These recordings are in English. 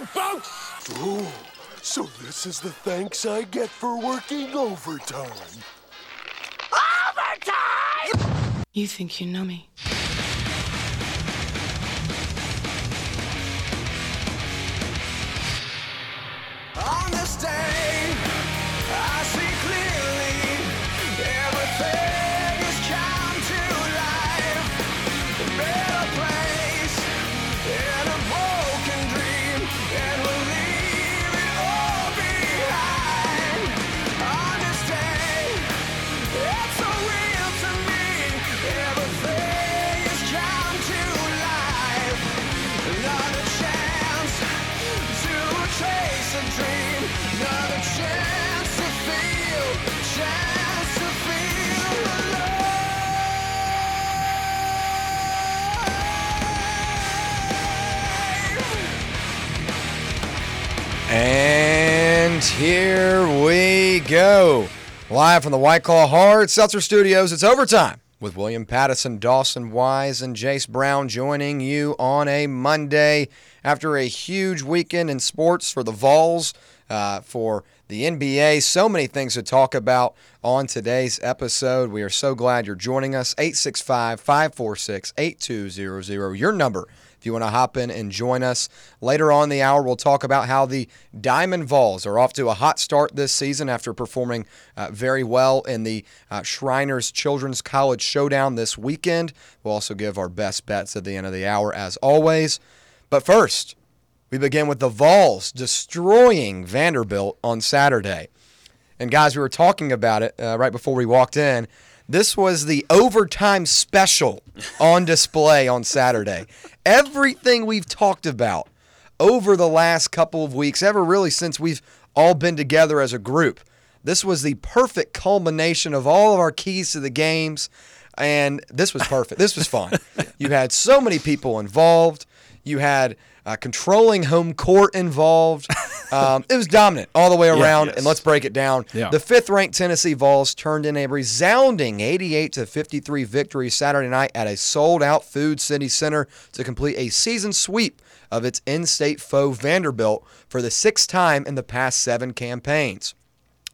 overtime, folks! Ooh, so this is the thanks I get for working overtime. Overtime! You think you know me? Here we go. Live from the White Claw Hard Seltzer Studios, it's overtime with William Patteson, Dawson Wise, and Jace Brown joining you on a Monday after a huge weekend in sports for the Vols, uh, for the NBA. So many things to talk about on today's episode. We are so glad you're joining us. 865 546 8200, your number if you want to hop in and join us. Later on the hour, we'll talk about how the Diamond Vols are off to a hot start this season after performing uh, very well in the uh, Shriners Children's College Showdown this weekend. We'll also give our best bets at the end of the hour, as always. But first, we begin with the Vols destroying Vanderbilt on Saturday. And guys, we were talking about it uh, right before we walked in. This was the overtime special on display on Saturday. Everything we've talked about over the last couple of weeks, ever really since we've all been together as a group, this was the perfect culmination of all of our keys to the games. And this was perfect. This was fun. You had so many people involved. You had uh, controlling home court involved. Um, it was dominant all the way around. yes. And let's break it down. Yeah. The fifth-ranked Tennessee Vols turned in a resounding 88 to 53 victory Saturday night at a sold-out Food City Center to complete a season sweep of its in-state foe Vanderbilt for the sixth time in the past seven campaigns.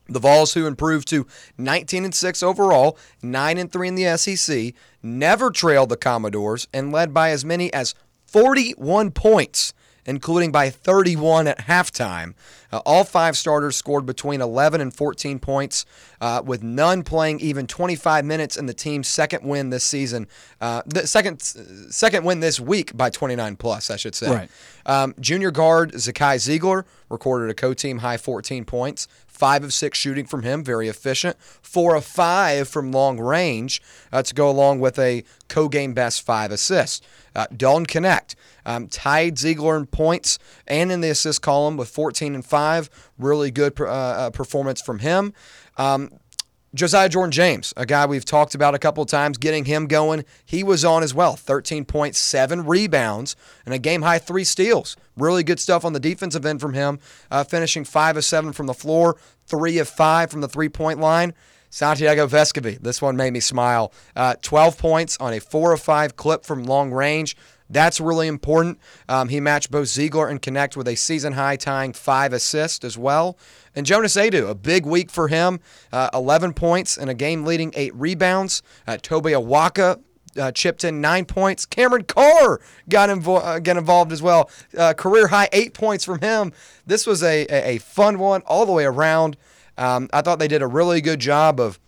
The Vols, who improved to 19 and 6 overall, 9 and 3 in the SEC, never trailed the Commodores and led by as many as 41 points, including by 31 at halftime. Uh, all five starters scored between 11 and 14 points, uh, with none playing even 25 minutes in the team's second win this season. Uh, the second second win this week by 29 plus, I should say. Right. Um, junior guard Zakai Zeigler recorded a co-team high 14 points, five of six shooting from him, very efficient. Four of five from long range uh, to go along with a co-game best five assists. Uh, Dalton Knecht um, tied Zeigler in points and in the assist column with 14 and five. Really good uh, uh, performance from him. Um, Josiah Jordan James, a guy we've talked about a couple of times, getting him going. He was on as well. 13.7 rebounds and a game high three steals. Really good stuff on the defensive end from him, uh, finishing 5 of 7 from the floor, 3 of 5 from the three point line. Santiago Vescovi, this one made me smile. Uh, 12 points on a 4 of 5 clip from long range. That's really important. Um, he matched both Zeigler and Knecht with a season high tying five assists as well. And Jonas Aidoo, a big week for him, uh, 11 points and a game leading eight rebounds. Uh, Tobe Awaka uh, chipped in nine points. Cameron Carr got, invo- uh, got involved as well. Uh, career high eight points from him. This was a, a, a fun one all the way around. Um, I thought they did a really good job of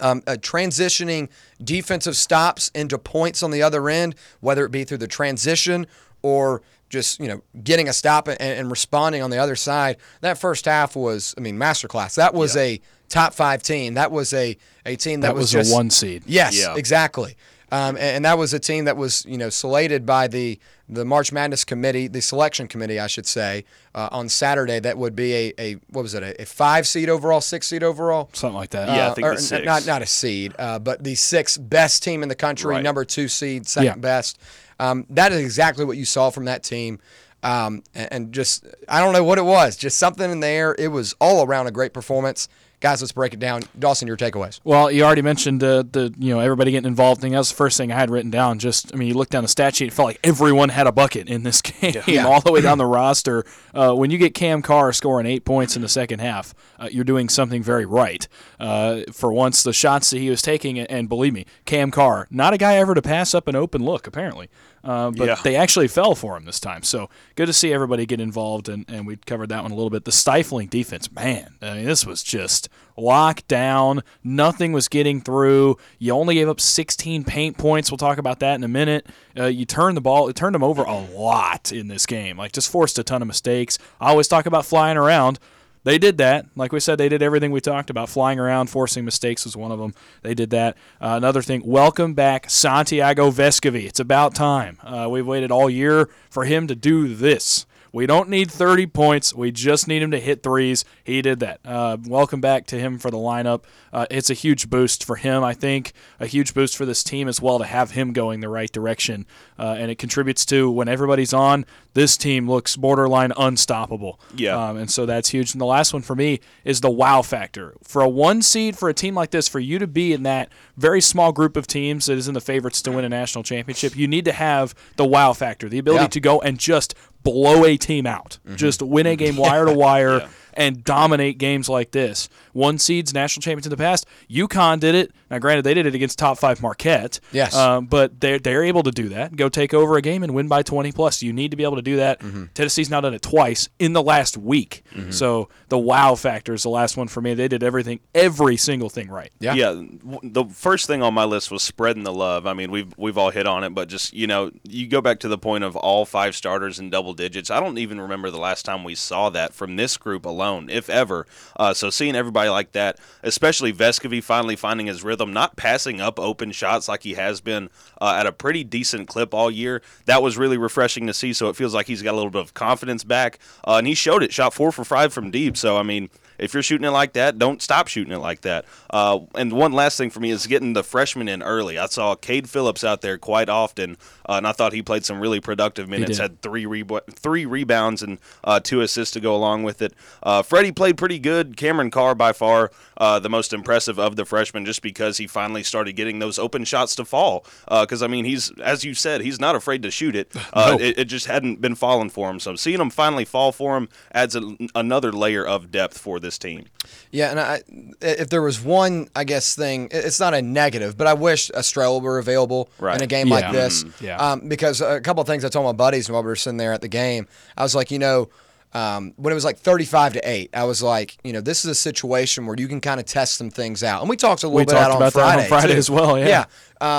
um, uh, transitioning defensive stops into points on the other end, whether it be through the transition or just you know getting a stop and, and responding on the other side. That first half was, I mean, masterclass. That was a top five team. That was a a team that, That was just, a one seed. Yes, Yeah. exactly. Um, and, and that was a team that was, you know, slated by the the March Madness committee, the selection committee, I should say, uh, on Saturday. That would be a, a what was it, a, a five seed overall, six seed overall, Something like that. Yeah, I Uh, think or the six. not not a seed, uh, but the sixth best team in the country, Right. number two seed, second Yeah. best. Um, that is exactly what you saw from that team. Um, and, and just I don't know what it was, just something in there. It was all around a great performance. Guys, let's break it down. Dawson, your takeaways. Well, you already mentioned uh, the you know everybody getting involved thing. That was the first thing I had written down. Just I mean, you look down the stat sheet, it felt like everyone had a bucket in this game, Yeah. all the way down the roster. Uh, when you get Cam Carr scoring eight points in the second half, uh, you're doing something very right. Uh, for once, the shots that he was taking, and believe me, Cam Carr, not a guy ever to pass up an open look, apparently. Uh, but Yeah. they actually fell for him this time. So good to see everybody get involved, and, and we covered that one a little bit. The stifling defense, man, I mean, this was just locked down. Nothing was getting through. You only gave up 16 paint points. We'll talk about that in a minute. Uh, you turned the ball, it turned them over a lot in this game. Like just forced a ton of mistakes. I always talk about flying around. They did that. Like we said, they did everything we talked about. Flying around, forcing mistakes was one of them. They did that. Uh, another thing, welcome back Santiago Vescovi. It's about time. Uh, we've waited all year for him to do this. We don't need 30 points. We just need him to hit threes. He did that. Uh, welcome back to him for the lineup. Uh, it's a huge boost for him, I think, a huge boost for this team as well to have him going the right direction. Uh, and it contributes to when everybody's on, this team looks borderline unstoppable. Yeah. Um, and so that's huge. And the last one for me is the wow factor. For a one seed for a team like this, for you to be in that very small group of teams that is in the favorites to win a national championship, you need to have the wow factor, the ability Yeah. to go and just blow a team out, mm-hmm. just win a mm-hmm. game wire to wire. And dominate games like this. One seeds national champions in the past. UConn did it. Now, granted, they did it against top five Marquette. Yes. Um, but they're they're able to do that. Go take over a game and win by 20 plus. You need to be able to do that. Mm-hmm. Tennessee's now done it twice in the last week. So the wow factor is the last one for me. They did everything, every single thing right. Yeah. Yeah, the first thing on my list was spreading the love. I mean, we've we've all hit on it, but just you know, you go back to the point of all five starters in double digits. I don't even remember the last time we saw that from this group alone, if ever. Uh, so seeing everybody like that, especially Vescovi finally finding his rhythm, not passing up open shots like he has been uh, at a pretty decent clip all year, that was really refreshing to see. So it feels like he's got a little bit of confidence back, uh, and he showed it. Shot four for five from deep. So I mean if you're shooting it like that, don't stop shooting it like that. Uh, and one last thing for me is getting the freshmen in early. I saw Cade Phillips out there quite often, uh, and I thought he played some really productive minutes. Had three rebo- three rebounds and uh, two assists to go along with it. Uh, Freddie played pretty good. Cameron Carr by far uh, the most impressive of the freshmen, just because he finally started getting those open shots to fall. Because I mean, he's as you said, he's not afraid to shoot it. Uh, it, it just hadn't been falling for him. So seeing him finally fall for him adds a, another layer of depth for this team. Yeah, and I, if there was one, I guess thing, it's not a negative, but I wish Estrella were available Right. in a game Yeah. like this. Mhm. Yeah. Um, because a couple of things I told my buddies while we were sitting there at the game, I was like, you know, um, when it was like 35 to 8, I was like, you know, this is a situation where you can kind of test some things out. And we talked a little We bit talked out on about that on Friday. Friday too. as well, yeah. Yeah.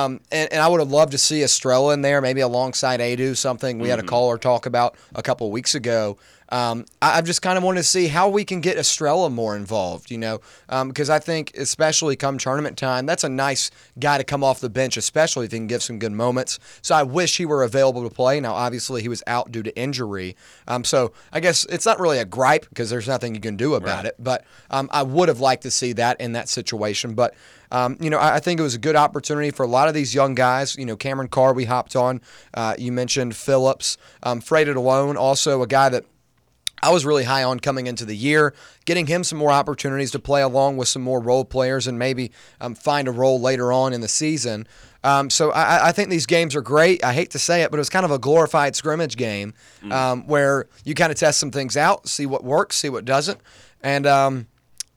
Um, and, and I would have loved to see Estrella in there, maybe alongside Aidoo, something we had a caller talk about a couple of weeks ago. Um, I, just kind of wanted to see how we can get Estrella more involved, you know, because I think, especially come tournament time, that's a nice guy to come off the bench, especially if he can give some good moments. So I wish he were available to play. Now, obviously, he was out due to injury. Um, so I guess it's not really a gripe because there's nothing you can do about it. But um, I would have liked to see that in that situation. But um, you know, I, I think it was a good opportunity for a lot of these young guys. You know, Cameron Carr, we hopped on. Uh, you mentioned Phillips, um, Freddie Dilione, also a guy that I was really high on coming into the year, getting him some more opportunities to play along with some more role players and maybe um, find a role later on in the season. Um, so I, I think these games are great. I hate to say it, but it was kind of a glorified scrimmage game um, where you kind of test some things out, see what works, see what doesn't, and um,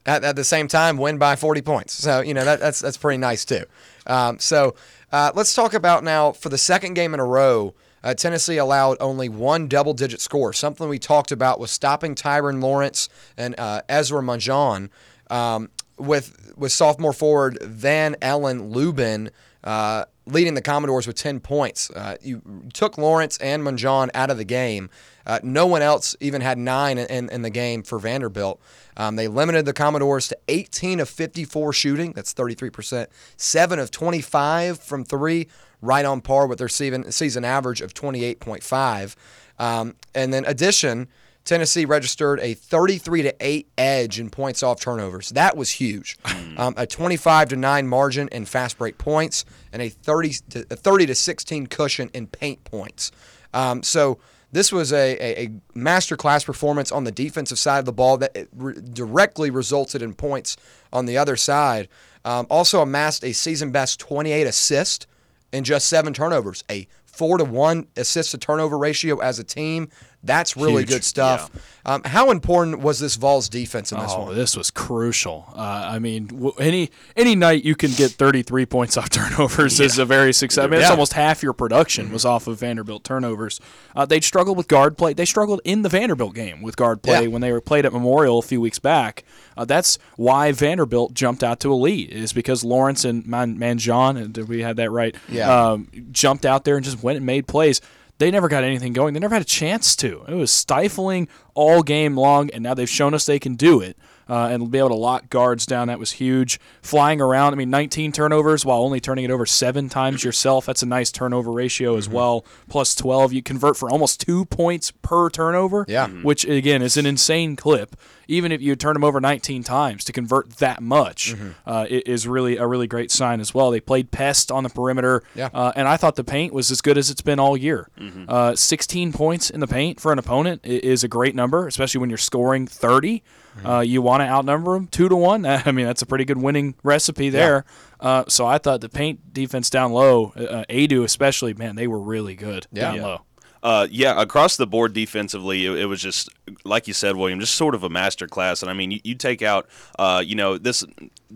at, at the same time win by 40 points. So you know that, that's that's pretty nice too. Um, so uh, let's talk about now for the second game in a row. Uh, Tennessee allowed only one double-digit score. Something we talked about was stopping Tyrin Lawrence and uh, Ezra Manjon um, with with sophomore forward Ven-Allen Lubin uh, leading the Commodores with 10 points. Uh, you took Lawrence and Manjon out of the game. Uh, no one else even had nine in, in, the game for Vanderbilt. Um, they limited the Commodores to 18 of 54 shooting. That's 33%. 7 of 25 from three, right on par with their season, season average of 28.5. Um, and then addition, Tennessee registered a 33 to 8 edge in points off turnovers. That was huge. Um, a 25 to 9 margin in fast break points and a 30 to, a 30 to 16 cushion in paint points. Um, so this was a, a, a masterclass performance on the defensive side of the ball that re- directly resulted in points on the other side. Um, also amassed a season best 28 assists and just seven turnovers, a four to one assist to turnover ratio as a team. That's really Huge, good stuff. Um, how important was this Vols defense in this Oh, one? this was crucial. Uh, I mean, w- any any night you can get 33 points off turnovers is a very successful. I mean, it's almost half your production was off of Vanderbilt turnovers. Uh, they struggled with guard play. They struggled in the Vanderbilt game with guard play Yeah. when they were played at Memorial a few weeks back. Uh, that's why Vanderbilt jumped out to a lead is because Lawrence and Man- Manjon, and did we had that right? Yeah. Um, jumped out there and just went and made plays. They never got anything going. They never had a chance to. It was stifling all game long, and now they've shown us they can do it. Uh, and be able to lock guards down, that was huge. Flying around, I mean, 19 turnovers while only turning it over seven times yourself. That's a nice turnover ratio as well. Plus 12, you convert for almost two points per turnover. Yeah. which again is an insane clip. Even if you turn them over 19 times to convert that much, uh, it is really a really great sign as well. They played pest on the perimeter, Yeah. uh, and I thought the paint was as good as it's been all year. Uh, 16 points in the paint for an opponent is a great number, especially when you're scoring 30. Uh, you want to outnumber them two to one. I mean, that's a pretty good winning recipe there. Uh, so I thought the paint defense down low, uh, Aidoo especially, man, they were really good Yeah. down Yeah. low. Uh, yeah, across the board defensively, it, it was just like you said, William, just sort of a master class. And I mean, you, you take out, uh, you know, this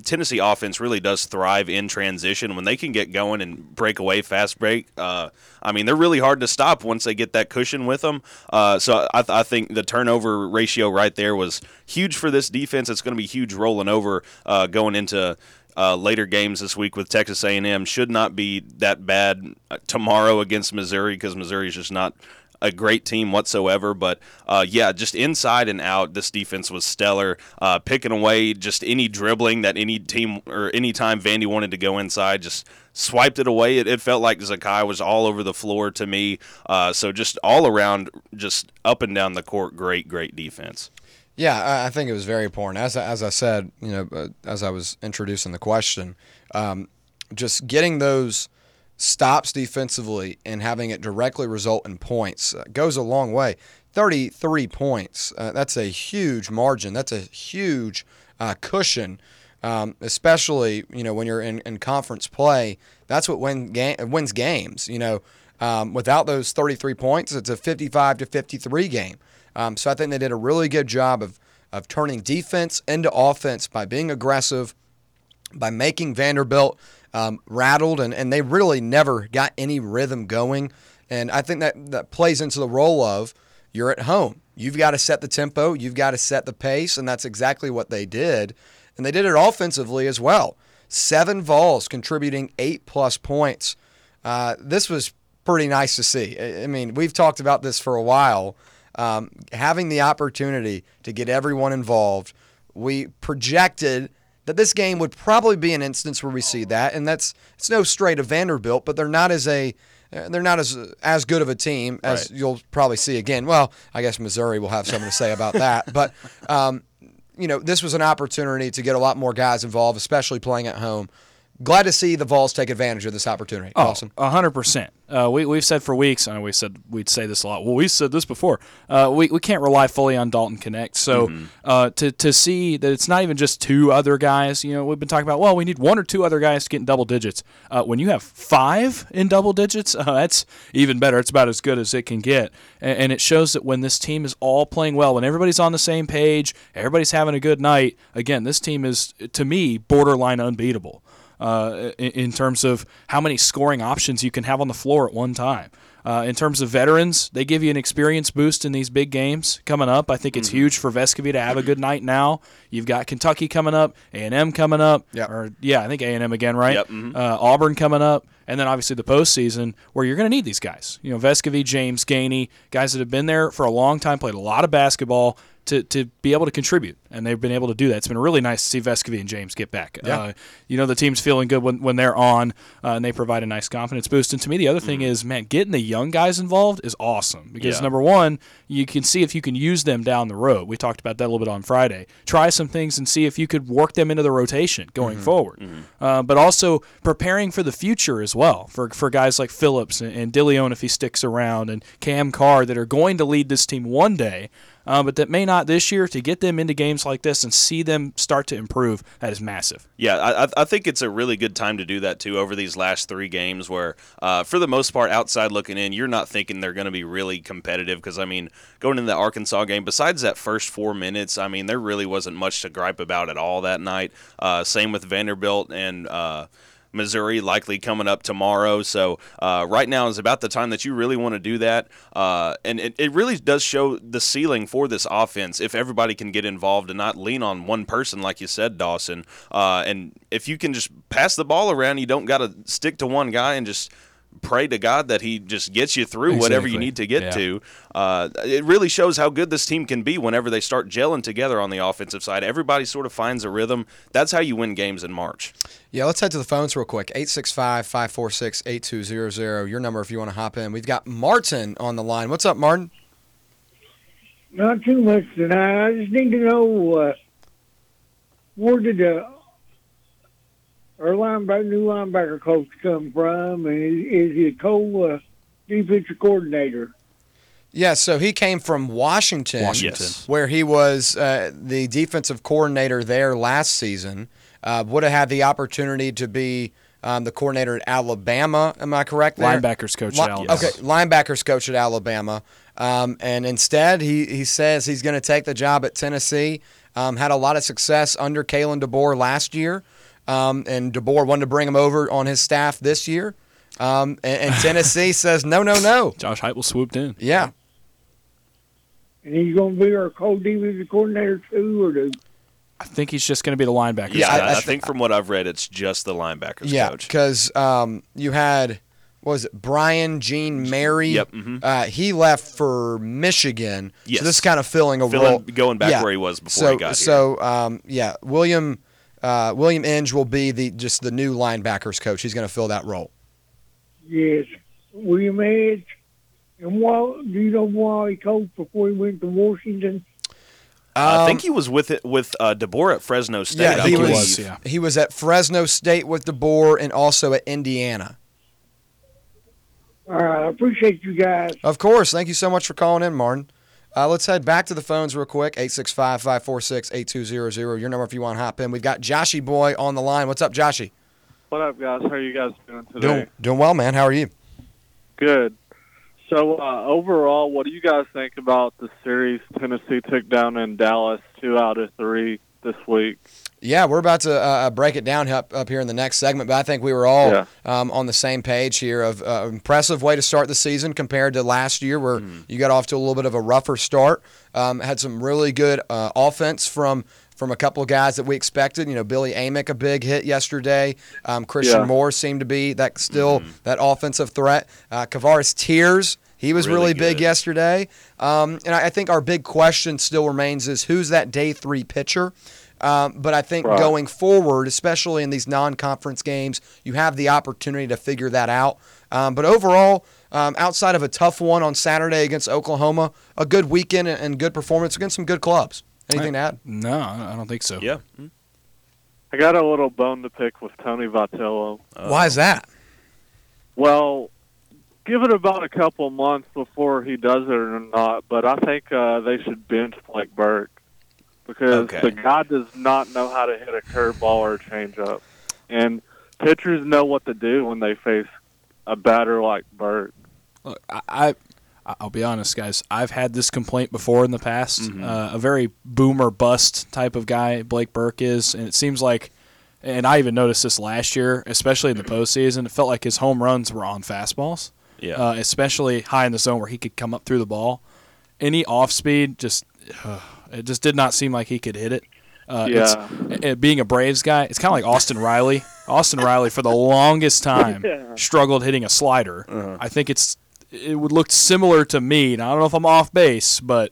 Tennessee offense really does thrive in transition when they can get going and break away, fast break. Uh, I mean, they're really hard to stop once they get that cushion with them. Uh, so I, th- I think the turnover ratio right there was huge for this defense. It's going to be huge rolling over uh, going into uh, later games this week with Texas A&M should not be that bad tomorrow against Missouri because Missouri is just not a great team whatsoever. But uh, yeah, just inside and out, this defense was stellar. Uh, picking away just any dribbling that any team or any time Vandy wanted to go inside, just swiped it away. It, it felt like Zakai was all over the floor to me. Uh, so just all around, just up and down the court, great, great defense. Yeah, I- think it was very important. As I, as I said, you know, uh, as I was introducing the question, um, just getting those stops defensively and having it directly result in points uh, goes a long way. Thirty-three points. Uh, that's a huge margin. That's a huge uh, cushion, um, especially you know when you're in, in conference play. That's what win ga- wins games. You know, um, without those 33 points, it's a 55 to 53 game. Um, so I think they did a really good job of of turning defense into offense by being aggressive, by making Vanderbilt um, rattled, and, and they really never got any rhythm going. And I think that, that plays into the role of you're at home. You've got to set the tempo, you've got to set the pace, and that's exactly what they did. And they did it offensively as well. Seven Vols contributing eight plus points. Uh, this was pretty nice to see. I I mean, we've talked about this for a while. Um, having the opportunity to get everyone involved, we projected that this game would probably be an instance where we see that, and that's it's no straight of Vanderbilt, but they're not as a they're not as as good of a team as Right. you'll probably see again. Well, I guess Missouri will have something to say about that, but um, you know this was an opportunity to get a lot more guys involved, especially playing at home. Glad to see the Vols take advantage of this opportunity. Oh, Awesome. a hundred percent. Uh, we we've said for weeks. I know we said we'd say this a lot. Well, we said this before. Uh, we we can't rely fully on Dalton Knecht. So uh, to to see that it's not even just two other guys. You know, we've been talking about. Well, we need one or two other guys to get in double digits. Uh, when you have five in double digits, uh, that's even better. It's about as good as it can get. And, and it shows that when this team is all playing well, when everybody's on the same page, everybody's having a good night. Again, this team is to me borderline unbeatable uh, in, in terms of how many scoring options you can have on the floor at one time. Uh, in terms of veterans, they give you an experience boost in these big games coming up. I think it's huge for Vescovi to have a good night now. You've got Kentucky coming up, A and M coming up, Yep. or yeah, I think A and M again, right? Yep, mhm. Uh, Auburn coming up, and then obviously the postseason where you're going to need these guys. You know, Vescovi, James, Gainey, guys that have been there for a long time, played a lot of basketball. To, to be able to contribute, and they've been able to do that. It's been really nice to see Vescovi and James get back. Yeah. Uh, you know, the team's feeling good when, when they're on, uh, and they provide a nice confidence boost. And to me, the other thing is, man, getting the young guys involved is awesome because Yeah. number one, you can see if you can use them down the road. We talked about that a little bit on Friday. Try some things and see if you could work them into the rotation going forward. Uh, but also preparing for the future as well for, for guys like Phillips and, and Dilione if he sticks around and Cam Carr that are going to lead this team one day. Uh, but that may not this year to get them into games like this and see them start to improve. That is massive. Yeah, I, I- think it's a really good time to do that too over these last three games where, uh, for the most part, outside looking in, you're not thinking they're going to be really competitive because, I mean, going into the Arkansas game, besides that first four minutes, I mean, there really wasn't much to gripe about at all that night. Uh, same with Vanderbilt and. Missouri likely coming up tomorrow. So uh, right now is about the time that you really want to do that. Uh, and it, it really does show the ceiling for this offense if everybody can get involved and not lean on one person, like you said, Dawson. Uh, and if you can just pass the ball around, you don't got to stick to one guy and just pray to God that he just gets you through whatever you need to get Yeah. to. Uh, it really shows how good this team can be whenever they start gelling together on the offensive side. Everybody sort of finds a rhythm. That's how you win games in March. Yeah, let's head to the phones real quick. 865 546 8200. Your number if you want to hop in. We've got Martin on the line. What's up, Martin? Not too much tonight. I just need to know uh, where did the our linebacker, new linebacker coach come from, and is, is he a co uh, defensive coordinator? Yeah, so he came from Washington, Washington. Where he was uh, the defensive coordinator there last season. Uh, would have had the opportunity to be um, the coordinator at Alabama. Am I correct there? Linebackers coach Li- at Alabama. Okay, linebackers coach at Alabama. Um, and instead, he, he says he's going to take the job at Tennessee. Um, had a lot of success under Kalen DeBoer last year. Um, and DeBoer wanted to bring him over on his staff this year. Um, and, and Tennessee says, no, no, no. Josh Heupel swooped in. Yeah. And he's going to be our co defensive coordinator too, or the I think he's just going to be the linebacker. Yeah, I- I, I- I think from what I've read, it's just the linebackers Yeah, coach. because um, you had what was it Brian Jean Mary? Yep, mhm. Uh, he left for Michigan. Yes. So this is kind of filling a Filling- role, going back Yeah. where he was before so, he got here. So um, yeah, William uh, William Inge will be the just the new linebackers coach. He's going to fill that role. yes, William Inge. And why do you know why he coached before he went to Washington? I Um, think he was with it with uh, DeBoer at Fresno State. yeah, I he he was. believe. was, yeah. He was at Fresno State with DeBoer and also at Indiana. All right, I appreciate you guys. Of course. Thank you so much for calling in, Martin. Uh, let's head back to the phones real quick. 865 546 8200. Your number if you want to hop in. We've got Joshy Boy on the line. What's up, Joshy? What up, guys? How are you guys doing today? Doing, doing well, man. How are you? Good. So, uh, overall, what do you guys think about the series Tennessee took down in Dallas, two out of three this week? Yeah, we're about to uh, break it down up, up here in the next segment, but I think we were all Yeah. um, on the same page here of uh, impressive way to start the season compared to last year where you got off to a little bit of a rougher start. Um, had some really good uh, offense from from a couple of guys that we expected. You know, Billy Amick, a big hit yesterday. Um, Christian Yeah. Moore seemed to be that still that offensive threat. Uh, Kavares Tears, he was really, Really big yesterday. Um, and I I think our big question still remains is who's that day three pitcher? Um, but I think Right. going forward, especially in these non-conference games, you have the opportunity to figure that out. Um, but overall, um, outside of a tough one on Saturday against Oklahoma, a good weekend and, and good performance against some good clubs. Anything to add? No, I don't think so. Yeah. I got a little bone to pick with Tony Vitello. Why is that? Well, give it about a couple months before he does it or not, but I think uh, they should bench Blake Burke because Okay. the guy does not know how to hit a curveball or a changeup, and pitchers know what to do when they face a batter like Burke. Look, I, I I'll be honest, guys. I've had this complaint before in the past. Mm-hmm. Uh, a very boomer bust type of guy Blake Burke is, and it seems like, and I even noticed this last year, especially in the postseason. It felt like his home runs were on fastballs, Yeah. uh, especially high in the zone where he could come up through the ball. Any off speed, just it just did not seem like he could hit it. Uh, it's- Yeah. uh, being a Braves guy, it's kind of like Austin Riley. Austin Riley, for the longest time, Yeah. struggled hitting a slider. Uh-huh. I think it's it would look similar to me. Now, I don't know if I'm off base, but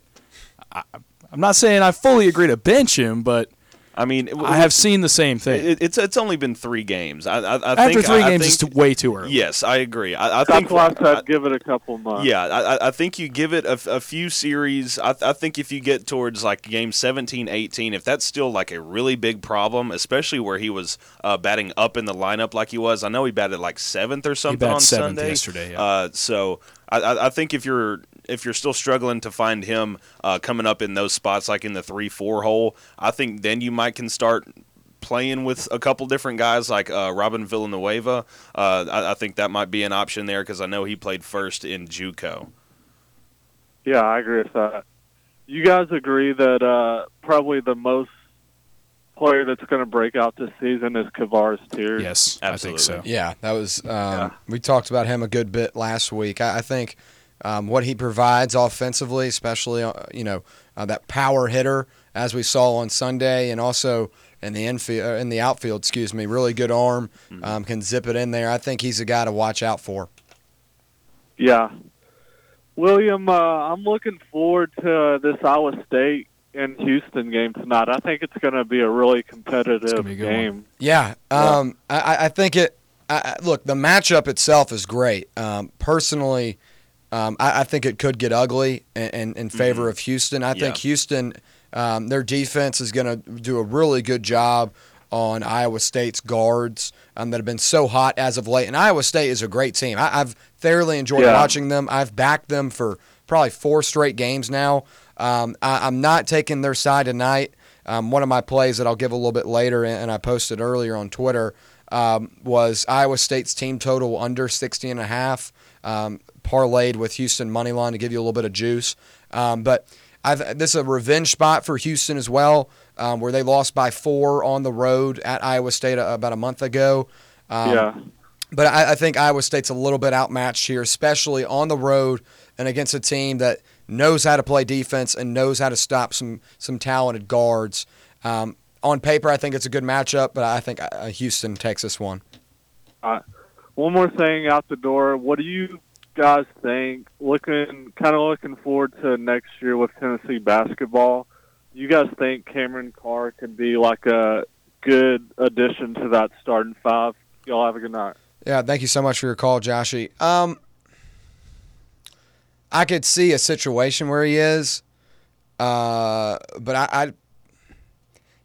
I, I'm not saying I fully agree to bench him, but I mean, I have seen the same thing. It, it's it's only been three games. I, I, I After think, three I, games, I it's way too early. Yes, I agree. I, I think why I said I- give it a couple months. Yeah, I, I- I think you give it a, a few series. I, I think if you get towards like game 17, 18, if that's still like a really big problem, especially where he was uh, batting up in the lineup like he was. I know he batted like seventh or something batted on seventh Sunday. yesterday, yeah. Uh, so I, I, I think if you're if you're still struggling to find him uh, coming up in those spots like in the three four hole, I think then you might can start playing with a couple different guys like uh, Robin Villeneuve. Uh, I, I think that might be an option there because I know he played first in JUCO. Yeah, I agree with that. You guys agree that uh, probably the most player that's going to break out this season is Kavares Tears? Yes, I think so. Yeah, that was. Um, We talked about him a good bit last week. I, I think um, what he provides offensively, especially uh, you know uh, that power hitter, as we saw on Sunday, and also in the infield, uh, in the outfield, excuse me, really good arm, um, can zip it in there. I think he's a guy to watch out for. Yeah. William, uh, I'm looking forward to this Iowa State and Houston game tonight. I think it's going to be a really competitive be a good one. game. Yeah, um, I- I, I think it. I, I- look, the matchup itself is great. Um, personally, um, I, I think it could get ugly in, in, in favor of Houston. I think Yeah. Houston, um, their defense is going to do a really good job on Iowa State's guards um, that have been so hot as of late. And Iowa State is a great team. I, I've thoroughly enjoyed Yeah. watching them. I've backed them for probably four straight games now. Um, I, I'm not taking their side tonight. Um, one of my plays that I'll give a little bit later, and I posted earlier on Twitter, um, was Iowa State's team total under 60 and a half, um, parlayed with Houston money line to give you a little bit of juice. Um, but I've, this is a revenge spot for Houston as well, um, where they lost by four on the road at Iowa State uh, about a month ago. Um, yeah. but I, I think Iowa State's a little bit outmatched here, especially on the road and against a team that knows how to play defense and knows how to stop some some talented guards. Um, on paper, I think it's a good matchup, but I think uh, Houston takes this one. One more thing out the door. What do you guys think? Looking, kind of looking forward to next year with Tennessee basketball. You guys think Cameron Carr could be like a good addition to that starting five? Y'all have a good night. Yeah, thank you so much for your call, Joshy. Um, I could see a situation where he is, uh, but I, I'd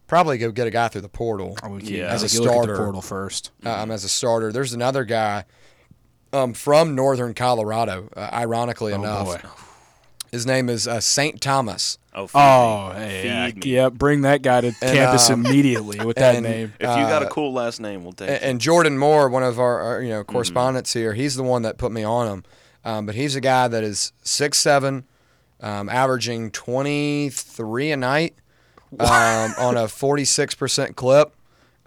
probably go get a guy through the portal. Yeah. As a you look at starter. the portal first. um, as a starter. There's another guy um, from Northern Colorado, uh, ironically Oh enough. boy. His name is uh, St. Thomas. Oh, feed Oh, me. hey, yeah, yeah. Bring that guy to campus um, immediately with that and- name. If you got a Uh, cool last name, we'll take And, it. and Jordan Moore, one of our, our you Mm-hmm. know correspondents here, he's the one that put me on him. Um, but he's a guy that is six seven, um, averaging twenty three a night um, on a forty six percent clip.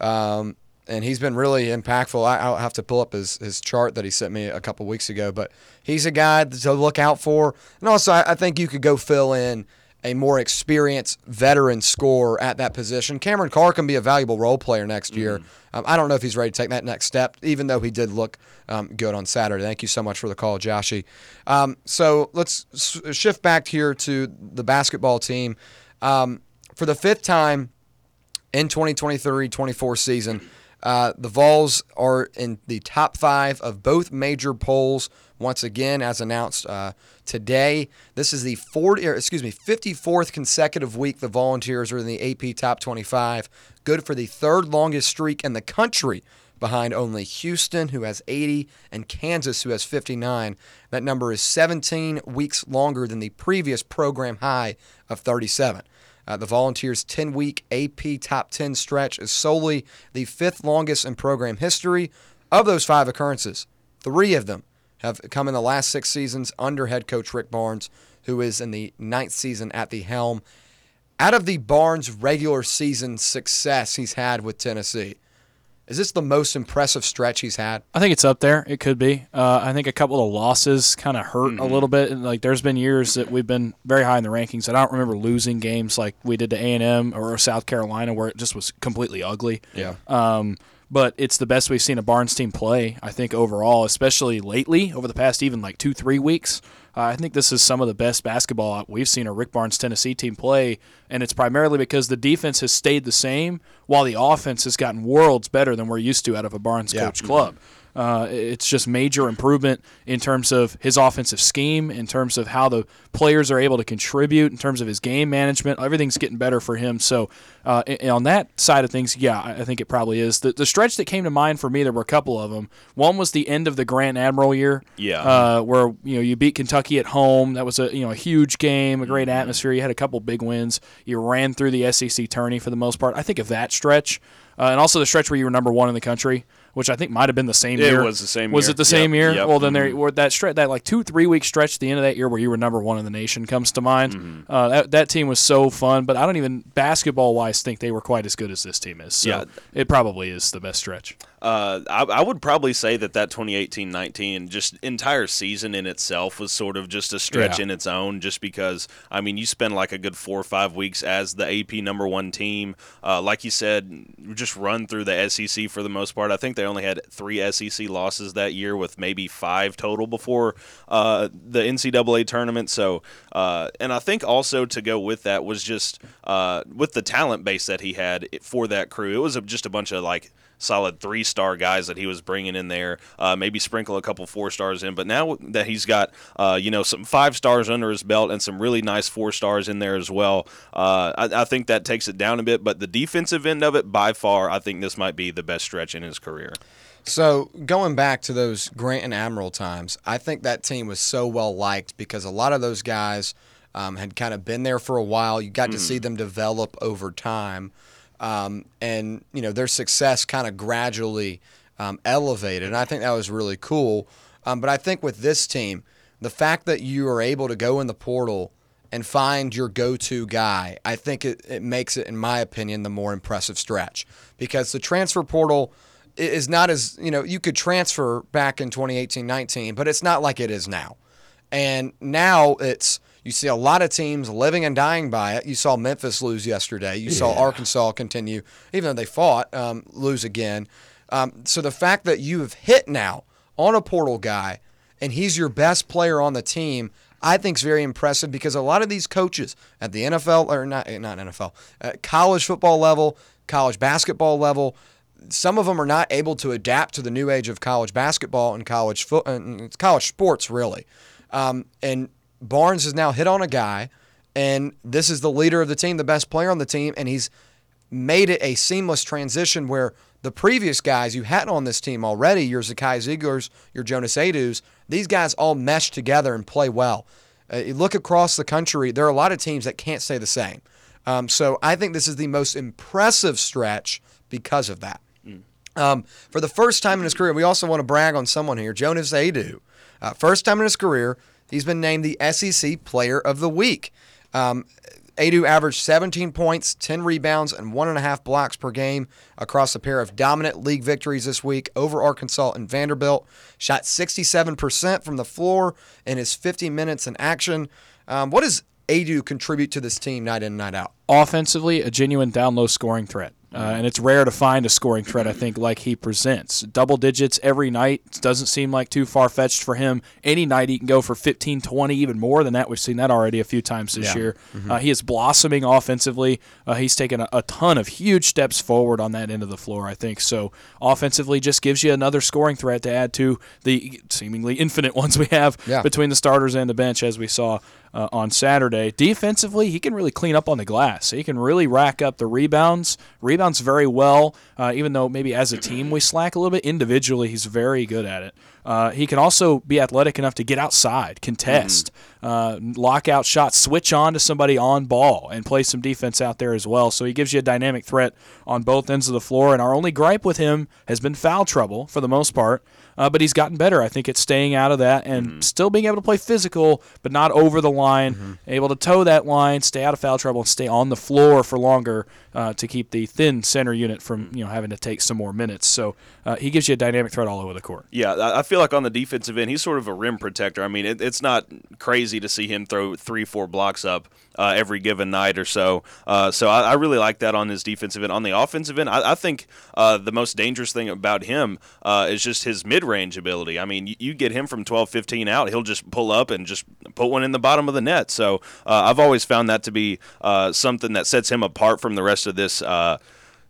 Um, and he's been really impactful. I, I'll have to pull up his, his chart that he sent me a couple weeks ago, but he's a guy to look out for. And also, I, I think you could go fill in a more experienced veteran scorer at that position. Cameron Carr can be a valuable role player next year. Um, I don't know if he's ready to take that next step, even though he did look um, good on Saturday. Thank you so much for the call, Joshy. Um, so let's s- shift back here to the basketball team. Um, for the fifth time in 2023-24 season. Uh, the Vols are in the top five of both major polls once again, as announced uh, today. This is the 40, or excuse me, 54th consecutive week the Volunteers are in the AP Top 25. Good for the third longest streak in the country, behind only Houston, who has 80, and Kansas, who has 59. That number is 17 weeks longer than the previous program high of 37. Uh, the Volunteers' 10 week AP top 10 stretch is solely the fifth longest in program history. Of those five occurrences, three of them have come in the last six seasons under head coach Rick Barnes, who is in the ninth season at the helm. Out of the Barnes regular season success he's had with Tennessee, is this the most impressive stretch he's had? I think it's up there. It could be. Uh, I think a couple of losses kind of hurt Mm-hmm. a little bit. And, like there's been years that we've been very high in the rankings. and I don't remember losing games like we did to A and M or South Carolina where it just was completely ugly. Yeah. Um, but it's the best we've seen a Barnes team play. I think overall, especially lately over the past even like two three weeks. Uh, I think this is some of the best basketball we've seen a Rick Barnes Tennessee team play, and it's primarily because the defense has stayed the same while the offense has gotten worlds better than we're used to out of a Barnes Yeah. coach club. Uh, it's just major improvement in terms of his offensive scheme, in terms of how the players are able to contribute, in terms of his game management. Everything's getting better for him. So, uh, on that side of things, yeah, I think it probably is. The, the stretch that came to mind for me, there were a couple of them. One was the end of the Grant Admiral year, Yeah. uh, where you know you beat Kentucky at home. That was a you know a huge game, a great atmosphere. You had a couple big wins. You ran through the SEC tourney for the most part. I think of that stretch, uh, and also the stretch where you were number one in the country, which I think might have been the same It year. It was the same year. Was year. it the same Yep, year? yep. Well, then there Mhm. were that stretch, that like two three week stretch at the end of that year where you were number one in the nation comes to mind. Mm-hmm. Uh, that that team was so fun, but I don't even basketball wise think they were quite as good as this team is. So Yeah. it probably is the best stretch. Uh, I, I would probably say that that 2018-19 just entire season in itself was sort of just a stretch Yeah. in its own. Just because I mean, you spend like a good four or five weeks as the AP number one team. Uh, like you said, just run through the SEC for the most part. I think they only had three SEC losses that year, with maybe five total before uh, the NCAA tournament. So, uh, and I think also to go with that was just uh, with the talent base that he had for that crew. It was a, just a bunch of like solid three star guys that he was bringing in there. Uh, maybe sprinkle a couple four stars in. But now that he's got uh, you know some five stars under his belt and some really nice four stars in there as well, uh, I, I think that takes it down a bit. But the defensive end of it, by far, I think this might be the best stretch in his career. So going back to those Grant and Admiral times, I think that team was so well liked because a lot of those guys um, had kind of been there for a while. You got to see them develop over time, um, and you know their success kind of gradually um, elevated. And I think that was really cool. Um, but I think with this team, the fact that you are able to go in the portal and find your go-to guy, I think it, it makes it, in my opinion, the more impressive stretch because the transfer portal is not as you know you could transfer back in 2018-19, but it's not like it is now. And now it's you see a lot of teams living and dying by it. You saw Memphis lose yesterday. You saw Arkansas continue, even though they fought, um, lose again. Um, so the fact that you have hit now on a portal guy and he's your best player on the team, I think is very impressive because a lot of these coaches at the NFL or not not NFL, college football level, college basketball level, some of them are not able to adapt to the new age of college basketball and college foot and college sports really. Um, and Barnes has now hit on a guy, and this is the leader of the team, the best player on the team, and he's made it a seamless transition where the previous guys you had on this team already, your Zakai Zeiglers, your Jonas Aidoos, these guys all mesh together and play well. Uh, you look across the country, there are a lot of teams that can't stay the same. Um, so I think this is the most impressive stretch because of that. Um, for the first time in his career, we also want to brag on someone here, Jonas Aidoo. Uh, first time in his career, he's been named the SEC Player of the Week. Um, Aidoo averaged 17 points, 10 rebounds, and one and a half blocks per game across a pair of dominant league victories this week over Arkansas and Vanderbilt. Shot 67% from the floor in his 50 minutes in action. Um, what does Aidoo contribute to this team night in and night out? offensively a genuine down low scoring threat. Uh, and it's rare to find a scoring threat, I think, like he presents. Double digits every night doesn't seem like too far fetched for him. Any night he can go for 15, 20, even more than that. We've seen that already a few times this year. Uh, he is blossoming offensively. Uh, he's taken a, a ton of huge steps forward on that end of the floor, I think. So, offensively, just gives you another scoring threat to add to the seemingly infinite ones we have Yeah. between the starters and the bench, as we saw uh, on Saturday. Defensively, he can really clean up on the glass. He can really rack up the rebounds. Rebounds very well, uh, even though maybe as a team we slack a little bit. Individually, he's very good at it. Uh, he can also be athletic enough to get outside, contest, uh, lock out shots, switch on to somebody on ball, and play some defense out there as well. So he gives you a dynamic threat on both ends of the floor. And our only gripe with him has been foul trouble for the most part. Uh, but he's gotten better, I think, at staying out of that and still being able to play physical, but not over the line, able to toe that line, stay out of foul trouble, and stay on the floor for longer uh, to keep the thin center unit from you know having to take some more minutes. So uh, he gives you a dynamic threat all over the court. Yeah, I I feel like on the defensive end, he's sort of a rim protector. I mean, it, it's not crazy to see him throw three, four blocks up uh, every given night or so. Uh, so I, I really like that on his defensive end. On the offensive end, I, I think uh, the most dangerous thing about him uh, is just his mid-range ability. I mean, you, you get him from 12, 15 out, he'll just pull up and just put one in the bottom of the net. So uh, I've always found that to be uh, something that sets him apart from the rest of this.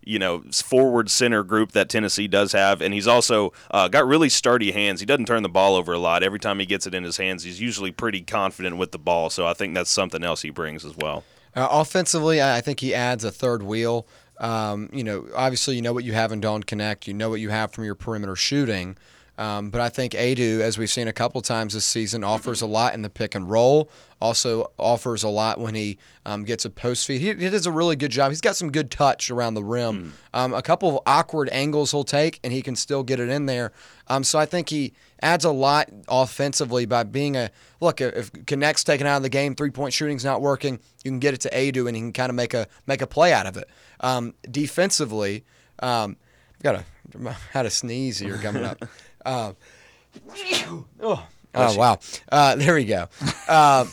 You know, forward center group that Tennessee does have, and he's also uh, got really sturdy hands. He doesn't turn the ball over a lot. Every time he gets it in his hands, he's usually pretty confident with the ball. So I think that's something else he brings as well. Uh, offensively, I think he adds a third wheel. Um, you know, obviously, you know what you have in Dawn Knecht. You know what you have from your perimeter shooting. Um, but I think Aidoo, as we've seen a couple times this season, offers a lot in the pick and roll. Also offers a lot when he um, gets a post feed. He, he does a really good job. He's got some good touch around the rim. Um, a couple of awkward angles he'll take, and he can still get it in there. Um, so I think he adds a lot offensively by being a look. If Knecht's taken out of the game, three point shooting's not working, you can get it to Aidoo, and he can kind of make a make a play out of it. Um, defensively, um, I've got a had a sneeze here coming up. Uh, oh, oh wow! Uh, there we go. Uh,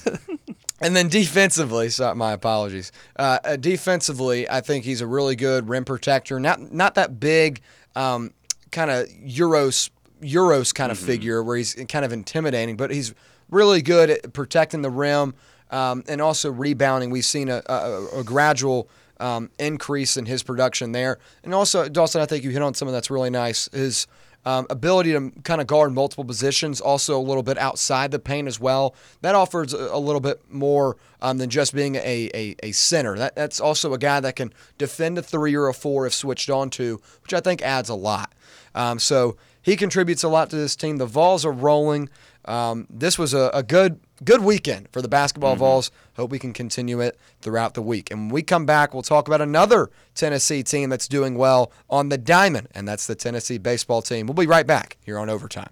and then defensively, so my apologies. Uh, uh, defensively, I think he's a really good rim protector. Not not that big, um, kind of Uros Uros kind of figure where he's kind of intimidating, but he's really good at protecting the rim um, and also rebounding. We've seen a, a, a gradual um, increase in his production there, and also Dawson. I think you hit on something that's really nice. His um, ability to kind of guard multiple positions, also a little bit outside the paint as well. That offers a, little bit more um, than just being a, a, a center. That, that's also a guy that can defend a three or a four if switched on to, which I think adds a lot. Um, so he contributes a lot to this team. The Vols are rolling. Um, this was a, a good good weekend for the basketball Vols. Hope we can continue it throughout the week. And when we come back, we'll talk about another Tennessee team that's doing well on the diamond, and that's the Tennessee baseball team. We'll be right back here on Overtime.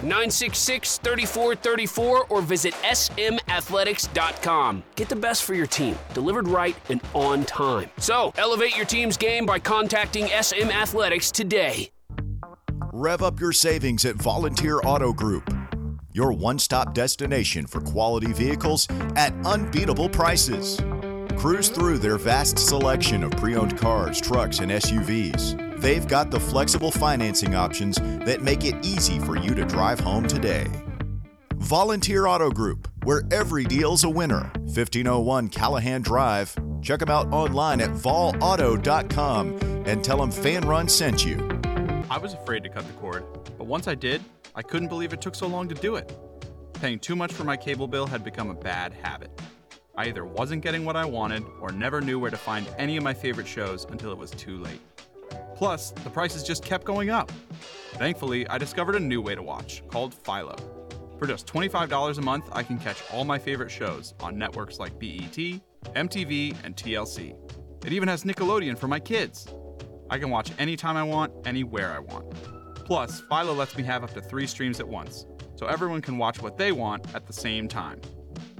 966 3434 or visit smathletics.com. Get the best for your team, delivered right and on time. So, elevate your team's game by contacting SM Athletics today. Rev up your savings at Volunteer Auto Group, your one stop destination for quality vehicles at unbeatable prices. Cruise through their vast selection of pre owned cars, trucks, and SUVs. They've got the flexible financing options that make it easy for you to drive home today. Volunteer Auto Group, where every deal's a winner. 1501 Callahan Drive. Check them out online at volauto.com and tell them Fanrun sent you. I was afraid to cut the cord, but once I did, I couldn't believe it took so long to do it. Paying too much for my cable bill had become a bad habit. I either wasn't getting what I wanted or never knew where to find any of my favorite shows until it was too late. Plus, the prices just kept going up. Thankfully, I discovered a new way to watch called Philo. For just $25 a month, I can catch all my favorite shows on networks like BET, MTV, and TLC. It even has Nickelodeon for my kids. I can watch anytime I want, anywhere I want. Plus, Philo lets me have up to three streams at once, so everyone can watch what they want at the same time.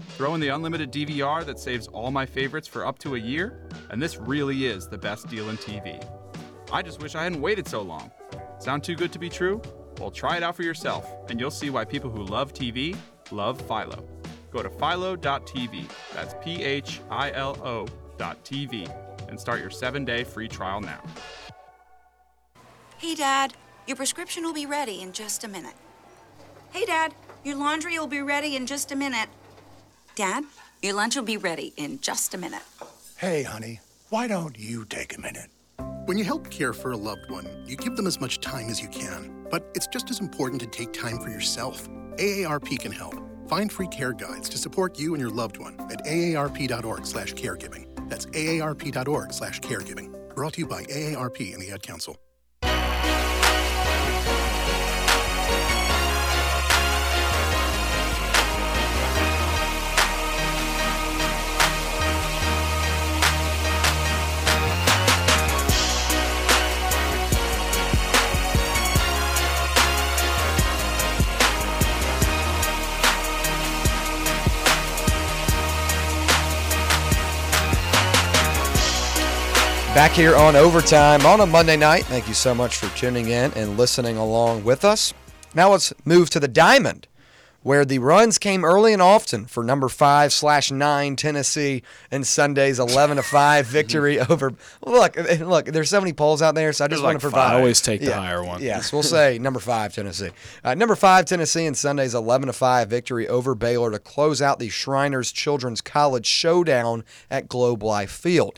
Throw in the unlimited DVR that saves all my favorites for up to a year, and this really is the best deal in TV. I just wish I hadn't waited so long. Sound too good to be true? Well, try it out for yourself, and you'll see why people who love TV love Philo. Go to philo.tv, that's P H I L O.tv, and start your seven day free trial now. Hey, Dad, your prescription will be ready in just a minute. Hey, Dad, your laundry will be ready in just a minute. Dad, your lunch will be ready in just a minute. Hey, honey, why don't you take a minute? When you help care for a loved one, you give them as much time as you can. But it's just as important to take time for yourself. AARP can help. Find free care guides to support you and your loved one at aarp.org/caregiving. That's aarp.org/caregiving. Brought to you by AARP and the Ad Council. Back here on overtime on a Monday night. Thank you so much for tuning in and listening along with us. Now let's move to the Diamond, where the runs came early and often for number five slash nine Tennessee in Sunday's eleven to five victory over. Look, look, there's so many polls out there, so I just want to provide. five. I always take the Yeah, higher one. Yes, we'll say number five Tennessee. Uh, number five Tennessee in Sunday's eleven to five victory over Baylor to close out the Shriners Children's College showdown at Globe Life Field.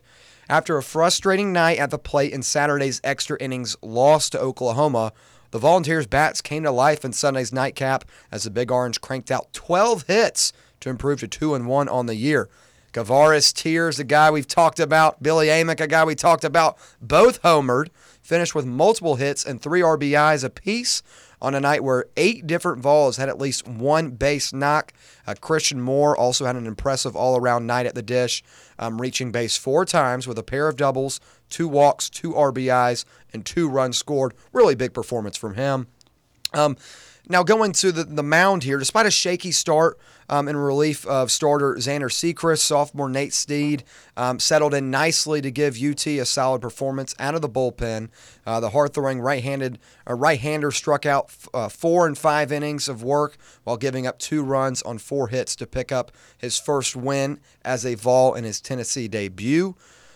After a frustrating night at the plate in Saturday's extra innings loss to Oklahoma, the Volunteers' bats came to life in Sunday's nightcap as the Big Orange cranked out 12 hits to improve to 2 and 1 on the year. Kavares Tears, a guy we've talked about, Billy Amick, a guy we talked about, both homered, finished with multiple hits and three RBIs apiece on a night where eight different Vols had at least one base knock. Uh, Christian Moore also had an impressive all around night at the dish, um, reaching base four times with a pair of doubles, two walks, two RBIs, and two runs scored. Really big performance from him. Um, now going to the, the mound here, despite a shaky start um, in relief of starter Xander Sechrist, sophomore Nate Snead um, settled in nicely to give UT a solid performance out of the bullpen. Uh, the hard-throwing right-handed uh, right-hander struck out f- uh, four and five innings of work while giving up two runs on four hits to pick up his first win as a Vol in his Tennessee debut.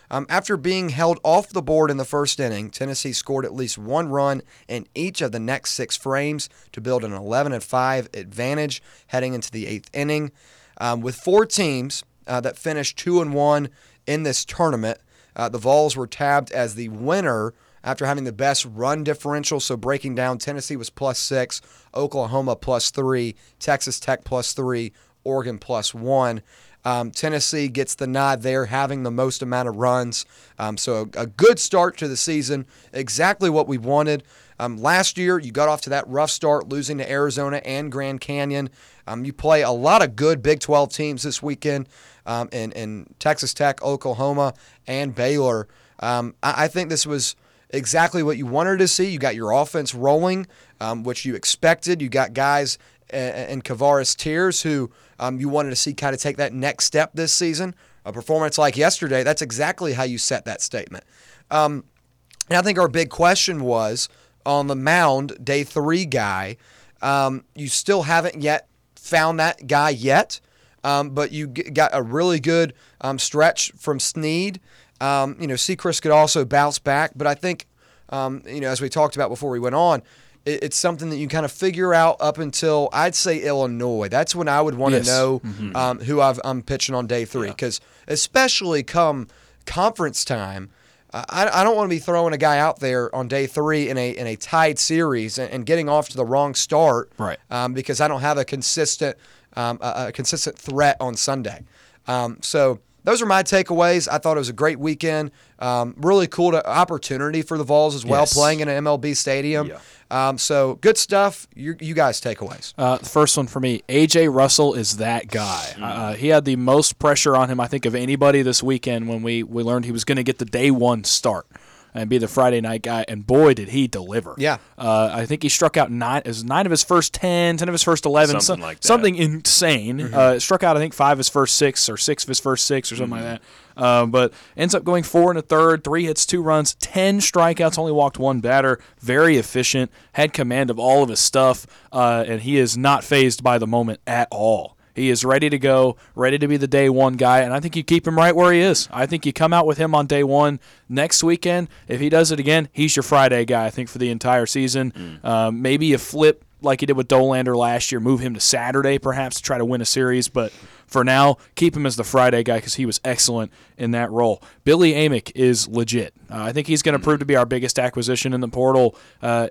Um, after being held off the board in the first inning, Tennessee scored at least one run in each of the next six frames to build an 11 and 5 advantage heading into the eighth inning. Um, with four teams uh, that finished 2 and 1 in this tournament, uh, the Vols were tabbed as the winner after having the best run differential. So breaking down, Tennessee was plus six, Oklahoma plus three, Texas Tech plus three, Oregon plus one. Um, Tennessee gets the nod there, having the most amount of runs. Um, so a, a good start to the season, exactly what we wanted. Um, last year, you got off to that rough start, losing to Arizona and Grand Canyon. Um, you play a lot of good Big 12 teams this weekend um, in, in Texas Tech, Oklahoma, and Baylor. Um, I, I think this was exactly what you wanted to see. You got your offense rolling, um, which you expected. You got guys uh, in Kavares Tears who um, you wanted to see kind of take that next step this season. A performance like yesterday, that's exactly how you set that statement. Um, and I think our big question was on the mound, day three guy. Um, you still haven't yet found that guy yet, um, but you g- got a really good um, stretch from Snead. Um, you know, Sechrist could also bounce back, but I think, um, you know, as we talked about before we went on, it's something that you kind of figure out up until I'd say Illinois. That's when I would want to Yes. know Mhm. um, who I've, I'm pitching on day three, because especially come conference time. I, I don't want to be throwing a guy out there on day three in a in a tied series and, and getting off to the wrong start, Right. Um, because I don't have a consistent um, a, a consistent threat on Sunday. Um, so those are my takeaways. I thought it was a great weekend. Um, really cool to, opportunity for the Vols as well, Yes. playing in an MLB stadium. Um, so good stuff. You, you guys takeaways. Uh, the first one for me, AJ Russell is that guy. Uh, he had the most pressure on him, I think, of anybody this weekend when we, we learned he was going to get the day one start and be the Friday night guy. And boy, did he deliver! Yeah. uh, I think he struck out nine. It was nine of his first 10, 10 of his first eleven, Something so- like that. something insane. Mm-hmm. Uh, struck out, I think, five of his first six or six of his first six or something like that. Uh, but ends up going four and a third, three hits, two runs, ten strikeouts, only walked one batter. Very efficient, had command of all of his stuff, uh, and he is not phased by the moment at all. He is ready to go, ready to be the day one guy, and I think you keep him right where he is. I think you come out with him on day one next weekend. If he does it again, he's your Friday guy. I think for the entire season. Um, maybe you flip like you did with Dollander last year, move him to Saturday perhaps to try to win a series. But for now, keep him as the Friday guy because he was excellent in that role. Billy Amick is legit. Uh, I think he's going to prove to be our biggest acquisition in the portal. Uh,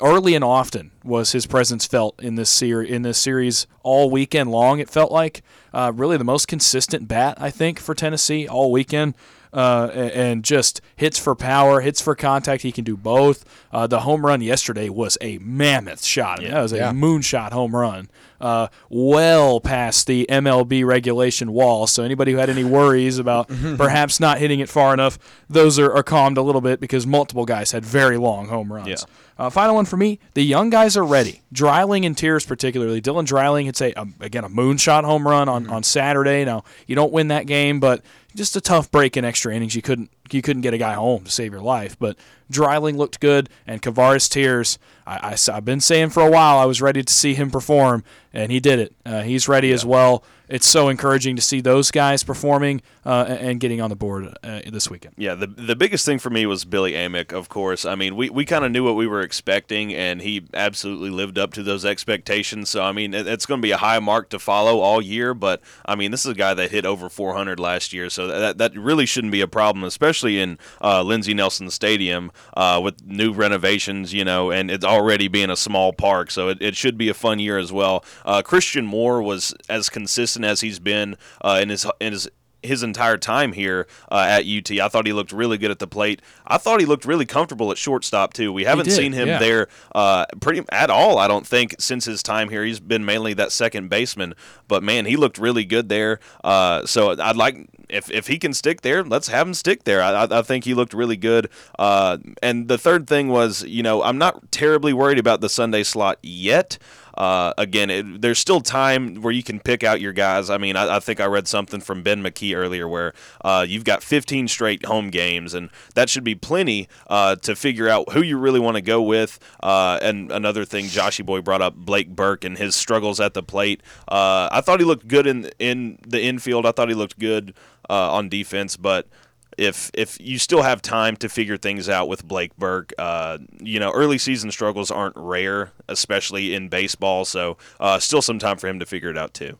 early and often was his presence felt in this series in this series all weekend long. It felt like uh, really the most consistent bat I think for Tennessee all weekend. Uh, and just hits for power, hits for contact. He can do both. Uh, the home run yesterday was a mammoth shot. I mean, that was a Yeah. moonshot home run, uh, well past the MLB regulation wall. So anybody who had any worries about perhaps not hitting it far enough, those are, are calmed a little bit because multiple guys had very long home runs. Yeah. Uh, final one for me: the young guys are ready. Dreiling and Tears, particularly Dylan Dreiling, hits a um, again a moonshot home run on, on Saturday. Now you don't win that game, but just a tough break in extra innings. You couldn't you couldn't get a guy home to save your life. But Dreiling looked good, and Kavares Tears. I, I, have been saying for a while I was ready to see him perform, and he did it. Uh, he's ready as well. It's so encouraging to see those guys performing uh, and and getting on the board uh, this weekend. Yeah, the the biggest thing for me was Billy Amick, of course. I mean, we, we kind of knew what we were expecting, and he absolutely lived up to those expectations. So, I mean, it, it's going to be a high mark to follow all year. But, I mean, this is a guy that hit over 400 last year, so that, that really shouldn't be a problem, especially in uh, Lindsey Nelson Stadium uh, with new renovations, you know, and it's already being a small park. So, it, it should be a fun year as well. Uh, Christian Moore was as consistent as he's been uh, in his in his his entire time here uh, at UT. I thought he looked really good at the plate. I thought he looked really comfortable at shortstop too. We haven't did, seen him yeah. there uh, pretty at all. I don't think since his time here. He's been mainly that second baseman, but man, he looked really good there. Uh, so I'd like if if he can stick there, let's have him stick there. I, I I think he looked really good. Uh, and the third thing was, you know, I'm not terribly worried about the Sunday slot yet. Uh, again, it, there's still time where you can pick out your guys. I mean, I, I think I read something from Ben McKee earlier where uh, you've got 15 straight home games, and that should be plenty uh, to figure out who you really want to go with. Uh, and another thing, Joshy Boy brought up Blake Burke and his struggles at the plate. Uh, I thought he looked good in in the infield. I thought he looked good uh, on defense, but if if you still have time to figure things out with Blake Burke, uh, you know early season struggles aren't rare, especially in baseball. So uh, still some time for him to figure it out too.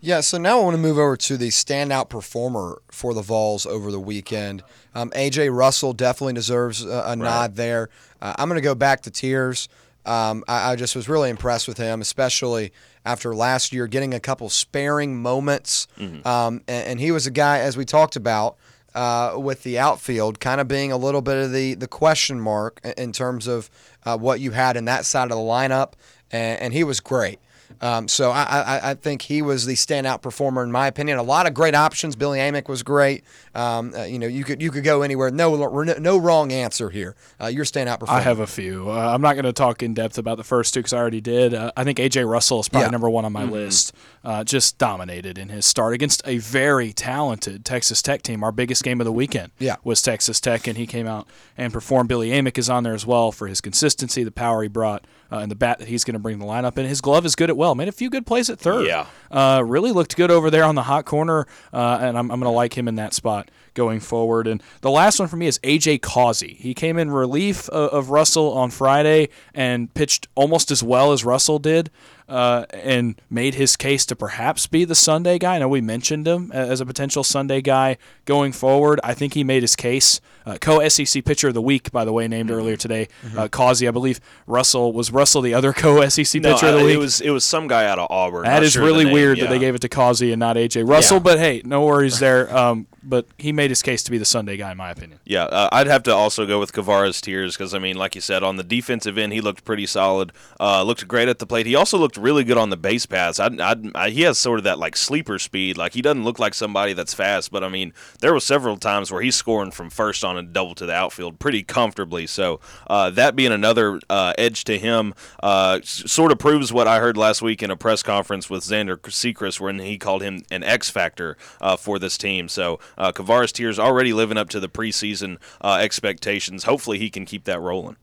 Yeah, so now I want to move over to the standout performer for the Vols over the weekend. Um, AJ Russell definitely deserves a, a nod there. Uh, I'm going to go back to Tears. Um, I, I just was really impressed with him, especially after last year getting a couple sparing moments. Um, and, and he was a guy, as we talked about, uh, with the outfield kind of being a little bit of the, the question mark in- terms of uh, what you had in that side of the lineup. And, and he was great. Um, so I, I, I think he was the standout performer in my opinion. A lot of great options. Billy Amick was great. Um, uh, you know, you could you could go anywhere. No no wrong answer here. Uh, your standout performer. I have a few. Uh, I'm not going to talk in depth about the first two because I already did. Uh, I think AJ Russell is probably Yeah. number one on my Mm-hmm. list. Uh, just dominated in his start against a very talented Texas Tech team. Our biggest game of the weekend Yeah. was Texas Tech, and he came out and performed. Billy Amick is on there as well for his consistency, the power he brought, uh, and the bat that he's going to bring the lineup. And his glove is good at well. Made a few good plays at third. Yeah. Uh, really looked good over there on the hot corner, uh, and I'm, I'm going to like him in that spot going forward. And the last one for me is AJ Causey. He came in relief of, of Russell on Friday and pitched almost as well as Russell did. Uh, and made his case to perhaps be the Sunday guy. I know we mentioned him as a potential Sunday guy going forward. I think he made his case. Uh, Co SEC Pitcher of the Week, by the way, named Mm-hmm. earlier today. Uh, Causey, I believe. Russell was Russell the other Co SEC No, Pitcher of the week. it was it was some guy out of Auburn. That is sure really name, weird that they gave it to Causey and not AJ Russell. Yeah. But hey, no worries there. Um, but he made his case to be the Sunday guy, in my opinion. Yeah, uh, I'd have to also go with Kavares Tears because I mean, like you said, on the defensive end, he looked pretty solid. Uh, looked great at the plate. He also looked really good on the base paths. I'd, I'd, I, he has sort of that like sleeper speed. Like he doesn't look like somebody that's fast, but I mean, there were several times where he's scoring from first on a double to the outfield pretty comfortably. So uh, that being another uh, edge to him, uh, sort of proves what I heard last week in a press conference with Xander Sechrist when he called him an X factor uh, for this team. So uh, Kavares Tears already living up to the preseason uh, expectations. Hopefully, he can keep that rolling.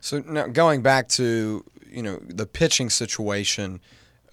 So now going back to you know the pitching situation,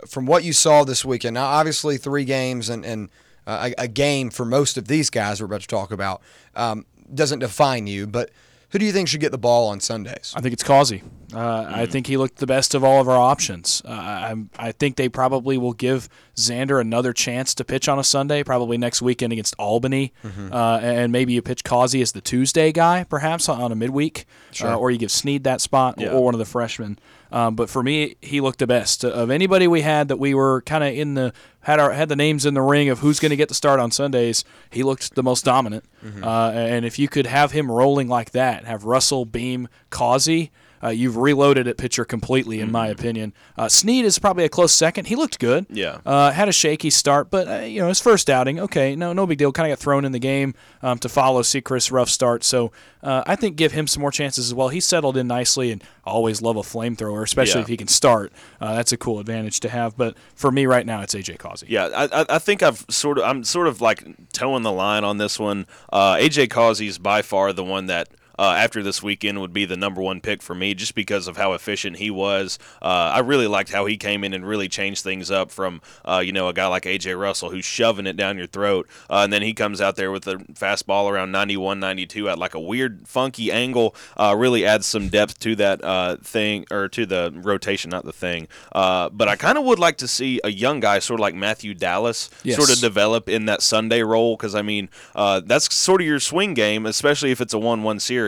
from what you saw this weekend. Now, obviously, three games and and uh, a, a game for most of these guys we're about to talk about um, doesn't define you, but Who do you think should get the ball on Sundays? I think it's Causey. Uh, I think he looked the best of all of our options. Uh, I, I think they probably will give Xander another chance to pitch on a Sunday, probably next weekend against Albany, Mhm. uh, and maybe you pitch Causey as the Tuesday guy, perhaps on a midweek, Sure. uh, or you give Snead that spot, Yeah. or one of the freshmen. Um, but for me, he looked the best of anybody we had that we were kind of in the had our had the names in the ring of who's going to get the start on Sundays. He looked the most dominant, Mhm. uh, and if you could have him rolling like that, have Russell, Beam, Causey. Uh, you've reloaded at pitcher completely, in my opinion. Uh, Snead is probably a close second. He looked good. Yeah. Uh, had a shaky start, but uh, you know his first outing, okay, no, no big deal. Kind of got thrown in the game um, to follow Sechrist's rough start. So uh, I think give him some more chances as well. He settled in nicely, and I always love a flamethrower, especially Yeah. if he can start. Uh, that's a cool advantage to have. But for me right now, it's AJ Causey. Yeah, I, I- think I've sort of I'm sort of like towing the line on this one. Uh, AJ is by far the one that. Uh, after this weekend would be the number one pick for me just because of how efficient he was. Uh, I really liked how he came in and really changed things up from uh, you know a guy like AJ Russell who's shoving it down your throat, uh, and then he comes out there with a fastball around 91, 92 at like a weird funky angle. Uh, really adds some depth to that uh, thing or to the rotation, not the thing. Uh, but I kind of would like to see a young guy sort of like Matthew Dallas Yes. sort of develop in that Sunday role because I mean uh, that's sort of your swing game, especially if it's a one-one series,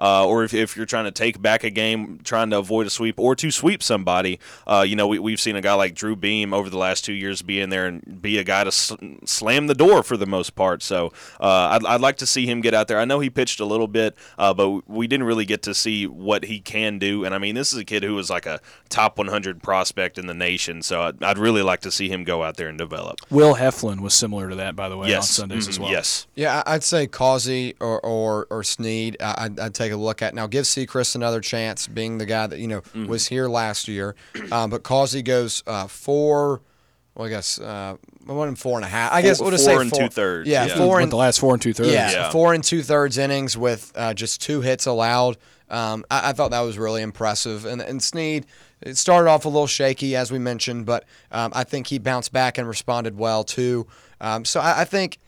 uh, or if, if you're trying to take back a game, trying to avoid a sweep or to sweep somebody. Uh, you know, we, we've seen a guy like Drew Beam over the last two years be in there and be a guy to s- slam the door for the most part. So uh, I'd, I'd like to see him get out there. I know he pitched a little bit, uh, but we didn't really get to see what he can do. And I mean, this is a kid who was like a top 100 prospect in the nation. So I'd, I'd really like to see him go out there and develop. Will Heflin was similar to that, by the way, on Sundays as Mhm. well. Yes. Yeah, I- I'd say Causey or or, or Sneed. I- I'd, I'd take a look at now. Give Sechrist another chance, being the guy that you know Mm-hmm. was here last year. Um, but Causey goes uh, four. Well, I guess uh, one and four and a half. I guess Four- we'll just four say and four. two-thirds, Yeah, yeah. four Went and the last four and two thirds. Yeah, Yeah. four and two thirds innings with uh, just two hits allowed. Um, I, I thought that was really impressive. And, and Snead, it started off a little shaky, as we mentioned, but um, I think he bounced back and responded well too. Um, so I, I think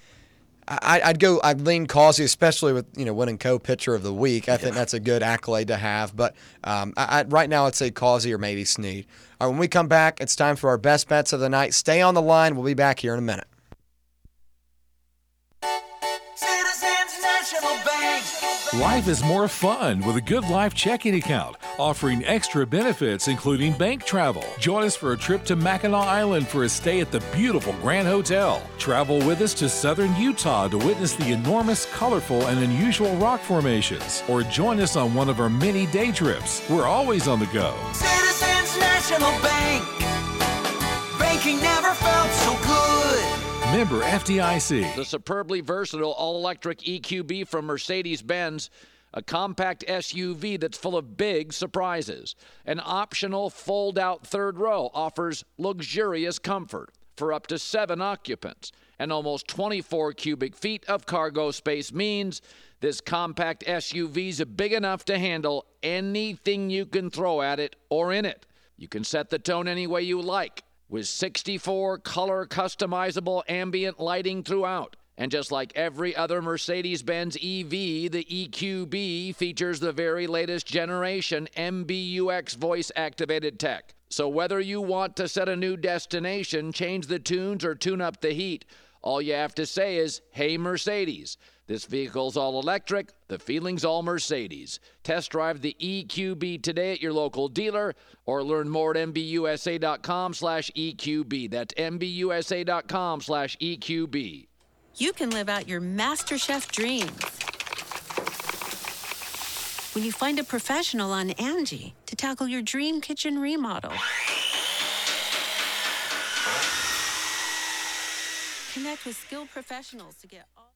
I, I'd go. I'd lean Causey, especially with you know winning co-pitcher of the week. I think that's a good accolade to have. But um, I, I, right now, I'd say Causey or maybe Snead. All right, when we come back, it's time for our best bets of the night. Stay on the line. We'll be back here in a minute. Citizens National Bank. Life is more fun with a Good Life checking account, offering extra benefits including bank travel. Join us for a trip to Mackinac Island for a stay at the beautiful Grand Hotel. Travel with us to southern Utah to witness the enormous, colorful, and unusual rock formations. Or join us on one of our many day trips. We're always on the go. Citizens National Bank. Banking never felt so good. Member FDIC. The superbly versatile all electric EQB from Mercedes Benz, a compact SUV that's full of big surprises. An optional fold out third row offers luxurious comfort for up to seven occupants. And almost 24 cubic feet of cargo space means this compact SUV's big enough to handle anything you can throw at it or in it. You can set the tone any way you like with 64 color customizable ambient lighting throughout. And just like every other Mercedes Benz EV, the EQB features the very latest generation MBUX voice activated tech. So whether you want to set a new destination, change the tunes, or tune up the heat, all you have to say is, Hey Mercedes. This vehicle's all electric, the feeling's all Mercedes. Test drive the EQB today at your local dealer or learn more at MBUSA.com slash EQB. That's MBUSA.com slash EQB. You can live out your MasterChef dreams when you find a professional on Angie to tackle your dream kitchen remodel. Connect with skilled professionals to get all.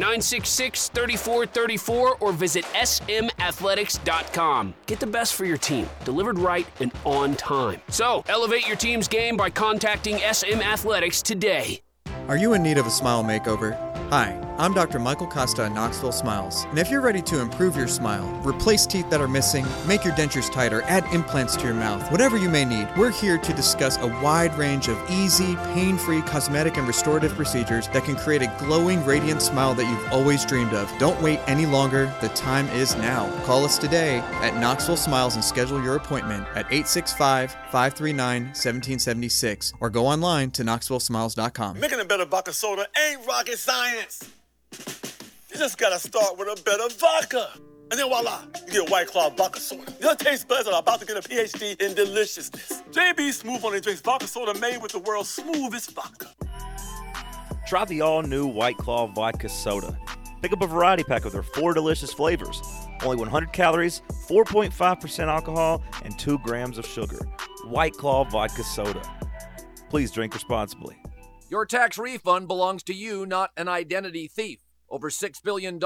966 3434 or visit smathletics.com. Get the best for your team, delivered right and on time. So, elevate your team's game by contacting SM Athletics today. Are you in need of a smile makeover? Hi, I'm Dr. Michael Costa at Knoxville Smiles. And if you're ready to improve your smile, replace teeth that are missing, make your dentures tighter, add implants to your mouth, whatever you may need, we're here to discuss a wide range of easy, pain free cosmetic and restorative procedures that can create a glowing, radiant smile that you've always dreamed of. Don't wait any longer. The time is now. Call us today at Knoxville Smiles and schedule your appointment at 865 539 1776 or go online to knoxvillesmiles.com. Making a better soda ain't rocket science. You just gotta start with a better vodka. And then voila, you get White Claw vodka soda. Your taste buds are about to get a PhD in deliciousness. JB Smooth only drinks vodka soda made with the world's smoothest vodka. Try the all new White Claw Vodka Soda. Pick up a variety pack of their four delicious flavors. Only 100 calories, 4.5% alcohol, and 2 grams of sugar. White Claw Vodka Soda. Please drink responsibly. Your tax refund belongs to you, not an identity thief. Over $6 billion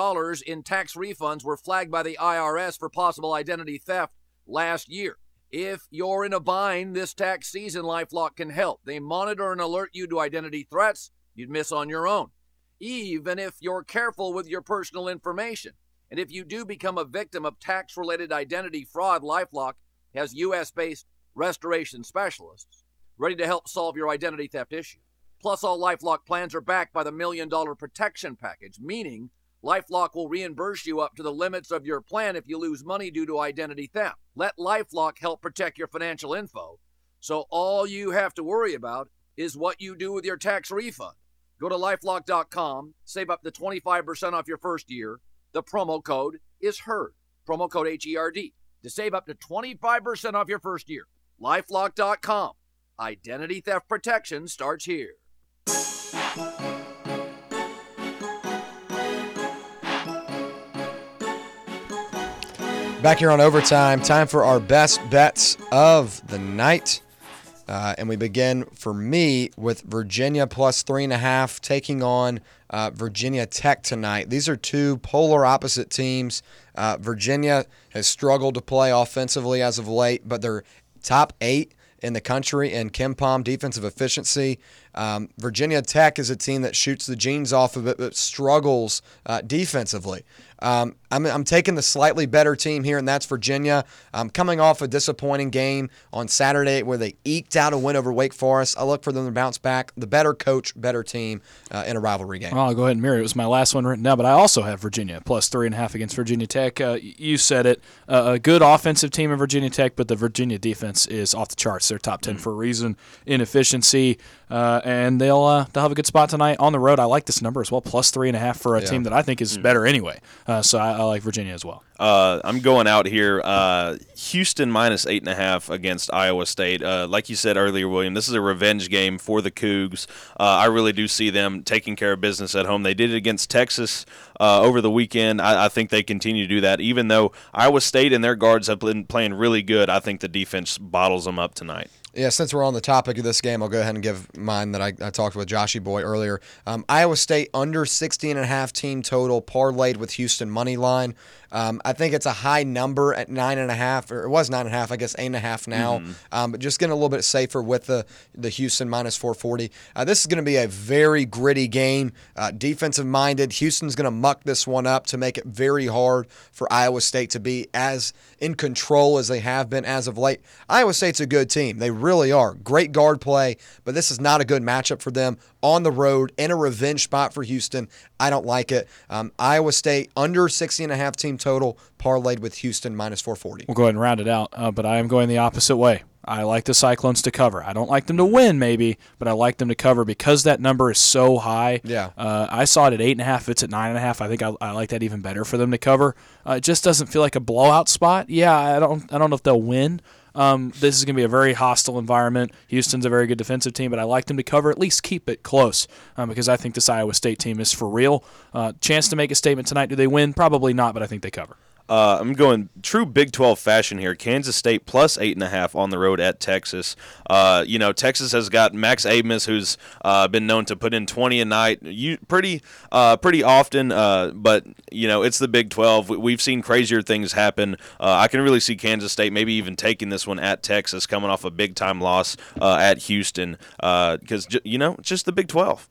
in tax refunds were flagged by the IRS for possible identity theft last year. If you're in a bind this tax season, Lifelock can help. They monitor and alert you to identity threats you'd miss on your own, even if you're careful with your personal information. And if you do become a victim of tax related identity fraud, Lifelock has US based restoration specialists ready to help solve your identity theft issue. Plus, all Lifelock plans are backed by the Million Dollar Protection Package, meaning Lifelock will reimburse you up to the limits of your plan if you lose money due to identity theft. Let Lifelock help protect your financial info. So all you have to worry about is what you do with your tax refund. Go to lifelock.com, save up to 25% off your first year. The promo code is HERD. Promo code H E R D to save up to 25% off your first year. Lifelock.com. Identity theft protection starts here. Back here on overtime, time for our best bets of the night. Uh, and we begin for me with Virginia plus three and a half taking on uh, Virginia Tech tonight. These are two polar opposite teams. Uh, Virginia has struggled to play offensively as of late, but they're top eight in the country in KenPom defensive efficiency. Um, Virginia Tech is a team that shoots the jeans off of it, but struggles uh, defensively. Um, I'm, I'm taking the slightly better team here, and that's Virginia. Um, coming off a disappointing game on Saturday where they eked out a win over Wake Forest. I look for them to bounce back. The better coach, better team uh, in a rivalry game. Well, I'll go ahead and mirror. It was my last one written down, but I also have Virginia plus three and a half against Virginia Tech. Uh, you said it. Uh, a good offensive team in Virginia Tech, but the Virginia defense is off the charts. They're top ten for a reason in efficiency, uh, and they'll uh, they'll have a good spot tonight on the road. I like this number as well, plus three and a half for a Yeah. team that I think is better anyway. Uh, so I, I like Virginia as well. Uh, I'm going out here. Uh, Houston minus eight and a half against Iowa State. Uh, like you said earlier, William, this is a revenge game for the Cougs. Uh, I really do see them taking care of business at home. They did it against Texas uh, over the weekend. I, I think they continue to do that. Even though Iowa State and their guards have been playing really good, I think the defense bottles them up tonight. Yeah, since we're on the topic of this game, I'll go ahead and give mine that I, I talked with Joshy Boy earlier. Um, Iowa State under 16 and a half team total, parlayed with Houston money line. Um, I think it's a high number at nine and a half, or it was nine and a half, I guess eight and a half now. Mhm. Um, but just getting a little bit safer with the the Houston minus 440. Uh, this is going to be a very gritty game, uh, defensive minded. Houston's going to muck this one up to make it very hard for Iowa State to be as in control as they have been as of late. Iowa State's a good team. They really are. Great guard play, but this is not a good matchup for them on the road in a revenge spot for Houston. I don't like it. Um, Iowa State under 60 and a half team total, parlayed with Houston minus 440. We'll go ahead and round it out, uh, but I am going the opposite way. I like the Cyclones to cover. I don't like them to win, maybe, but I like them to cover because that number is so high. Yeah. Uh, I saw it at eight and a half. It's at nine and a half. I think I, I like that even better for them to cover. Uh, it just doesn't feel like a blowout spot. Yeah, I don't. I don't know if they'll win. Um, this is going to be a very hostile environment. Houston's a very good defensive team, but I like them to cover, at least keep it close, um, because I think this Iowa State team is for real. Uh, chance to make a statement tonight. Do they win? Probably not, but I think they cover. Uh, I'm going true Big 12 fashion here. Kansas State plus eight and a half on the road at Texas. Uh, you know, Texas has got Max Abmas, who's uh, been known to put in 20 a night, you, pretty, uh, pretty often. Uh, but you know, it's the Big 12. We- We've seen crazier things happen. Uh, I can really see Kansas State maybe even taking this one at Texas, coming off a big time loss at Houston, because you know, just the Big 12.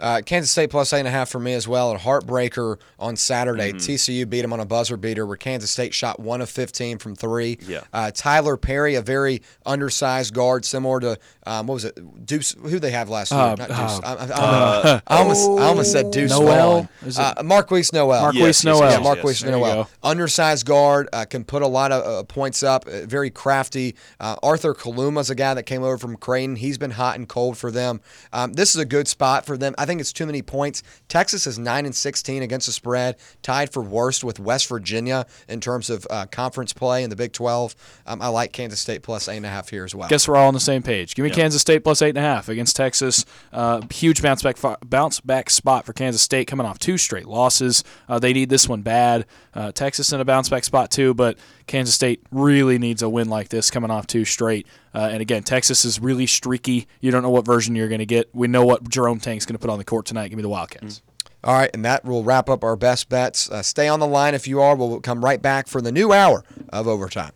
Uh, Kansas State plus eight and a half for me as well. A heartbreaker on Saturday. Mhm. TCU beat them on a buzzer beater where Kansas State shot one of 15 from three. Yeah. Uh, Tylor Perry, a very undersized guard, similar to, um, what was it? Deuce, who they have last year? Uh, Not Deuce. uh, I, I- I uh, I almost, I almost said Deuce Nowell? Vaughn. Is it- Uh, Markquis Nowell. Markquis Yes, yes, Nowell. Yeah, Markquis yes. Nowell. Undersized guard, uh, can put a lot of uh, points up, uh, very crafty. Uh, Arthur Kaluma's a guy that came over from Creighton. He's been hot and cold for them. Um, this is a good spot for them. I think it's too many points. Texas is 9 and 16 against the spread, tied for worst with West Virginia in terms of uh, conference play in the Big 12. Um, I like Kansas State plus 8.5 here as well. Guess we're all on the same page. Give me Yep. Kansas State plus eight and a half against Texas. Uh, huge bounce back fi- bounce back spot for Kansas State coming off two straight losses. Uh, they need this one bad. Uh, Texas in a bounce back spot too, but Kansas State really needs a win like this coming off two straight. Uh, and again, Texas is really streaky. You don't know what version you're going to get. We know what Jerome Tang's going to put on the court tonight. Give me the Wildcats. All right, and that will wrap up our best bets. Uh, stay on the line if you are. We'll come right back for the new hour of overtime.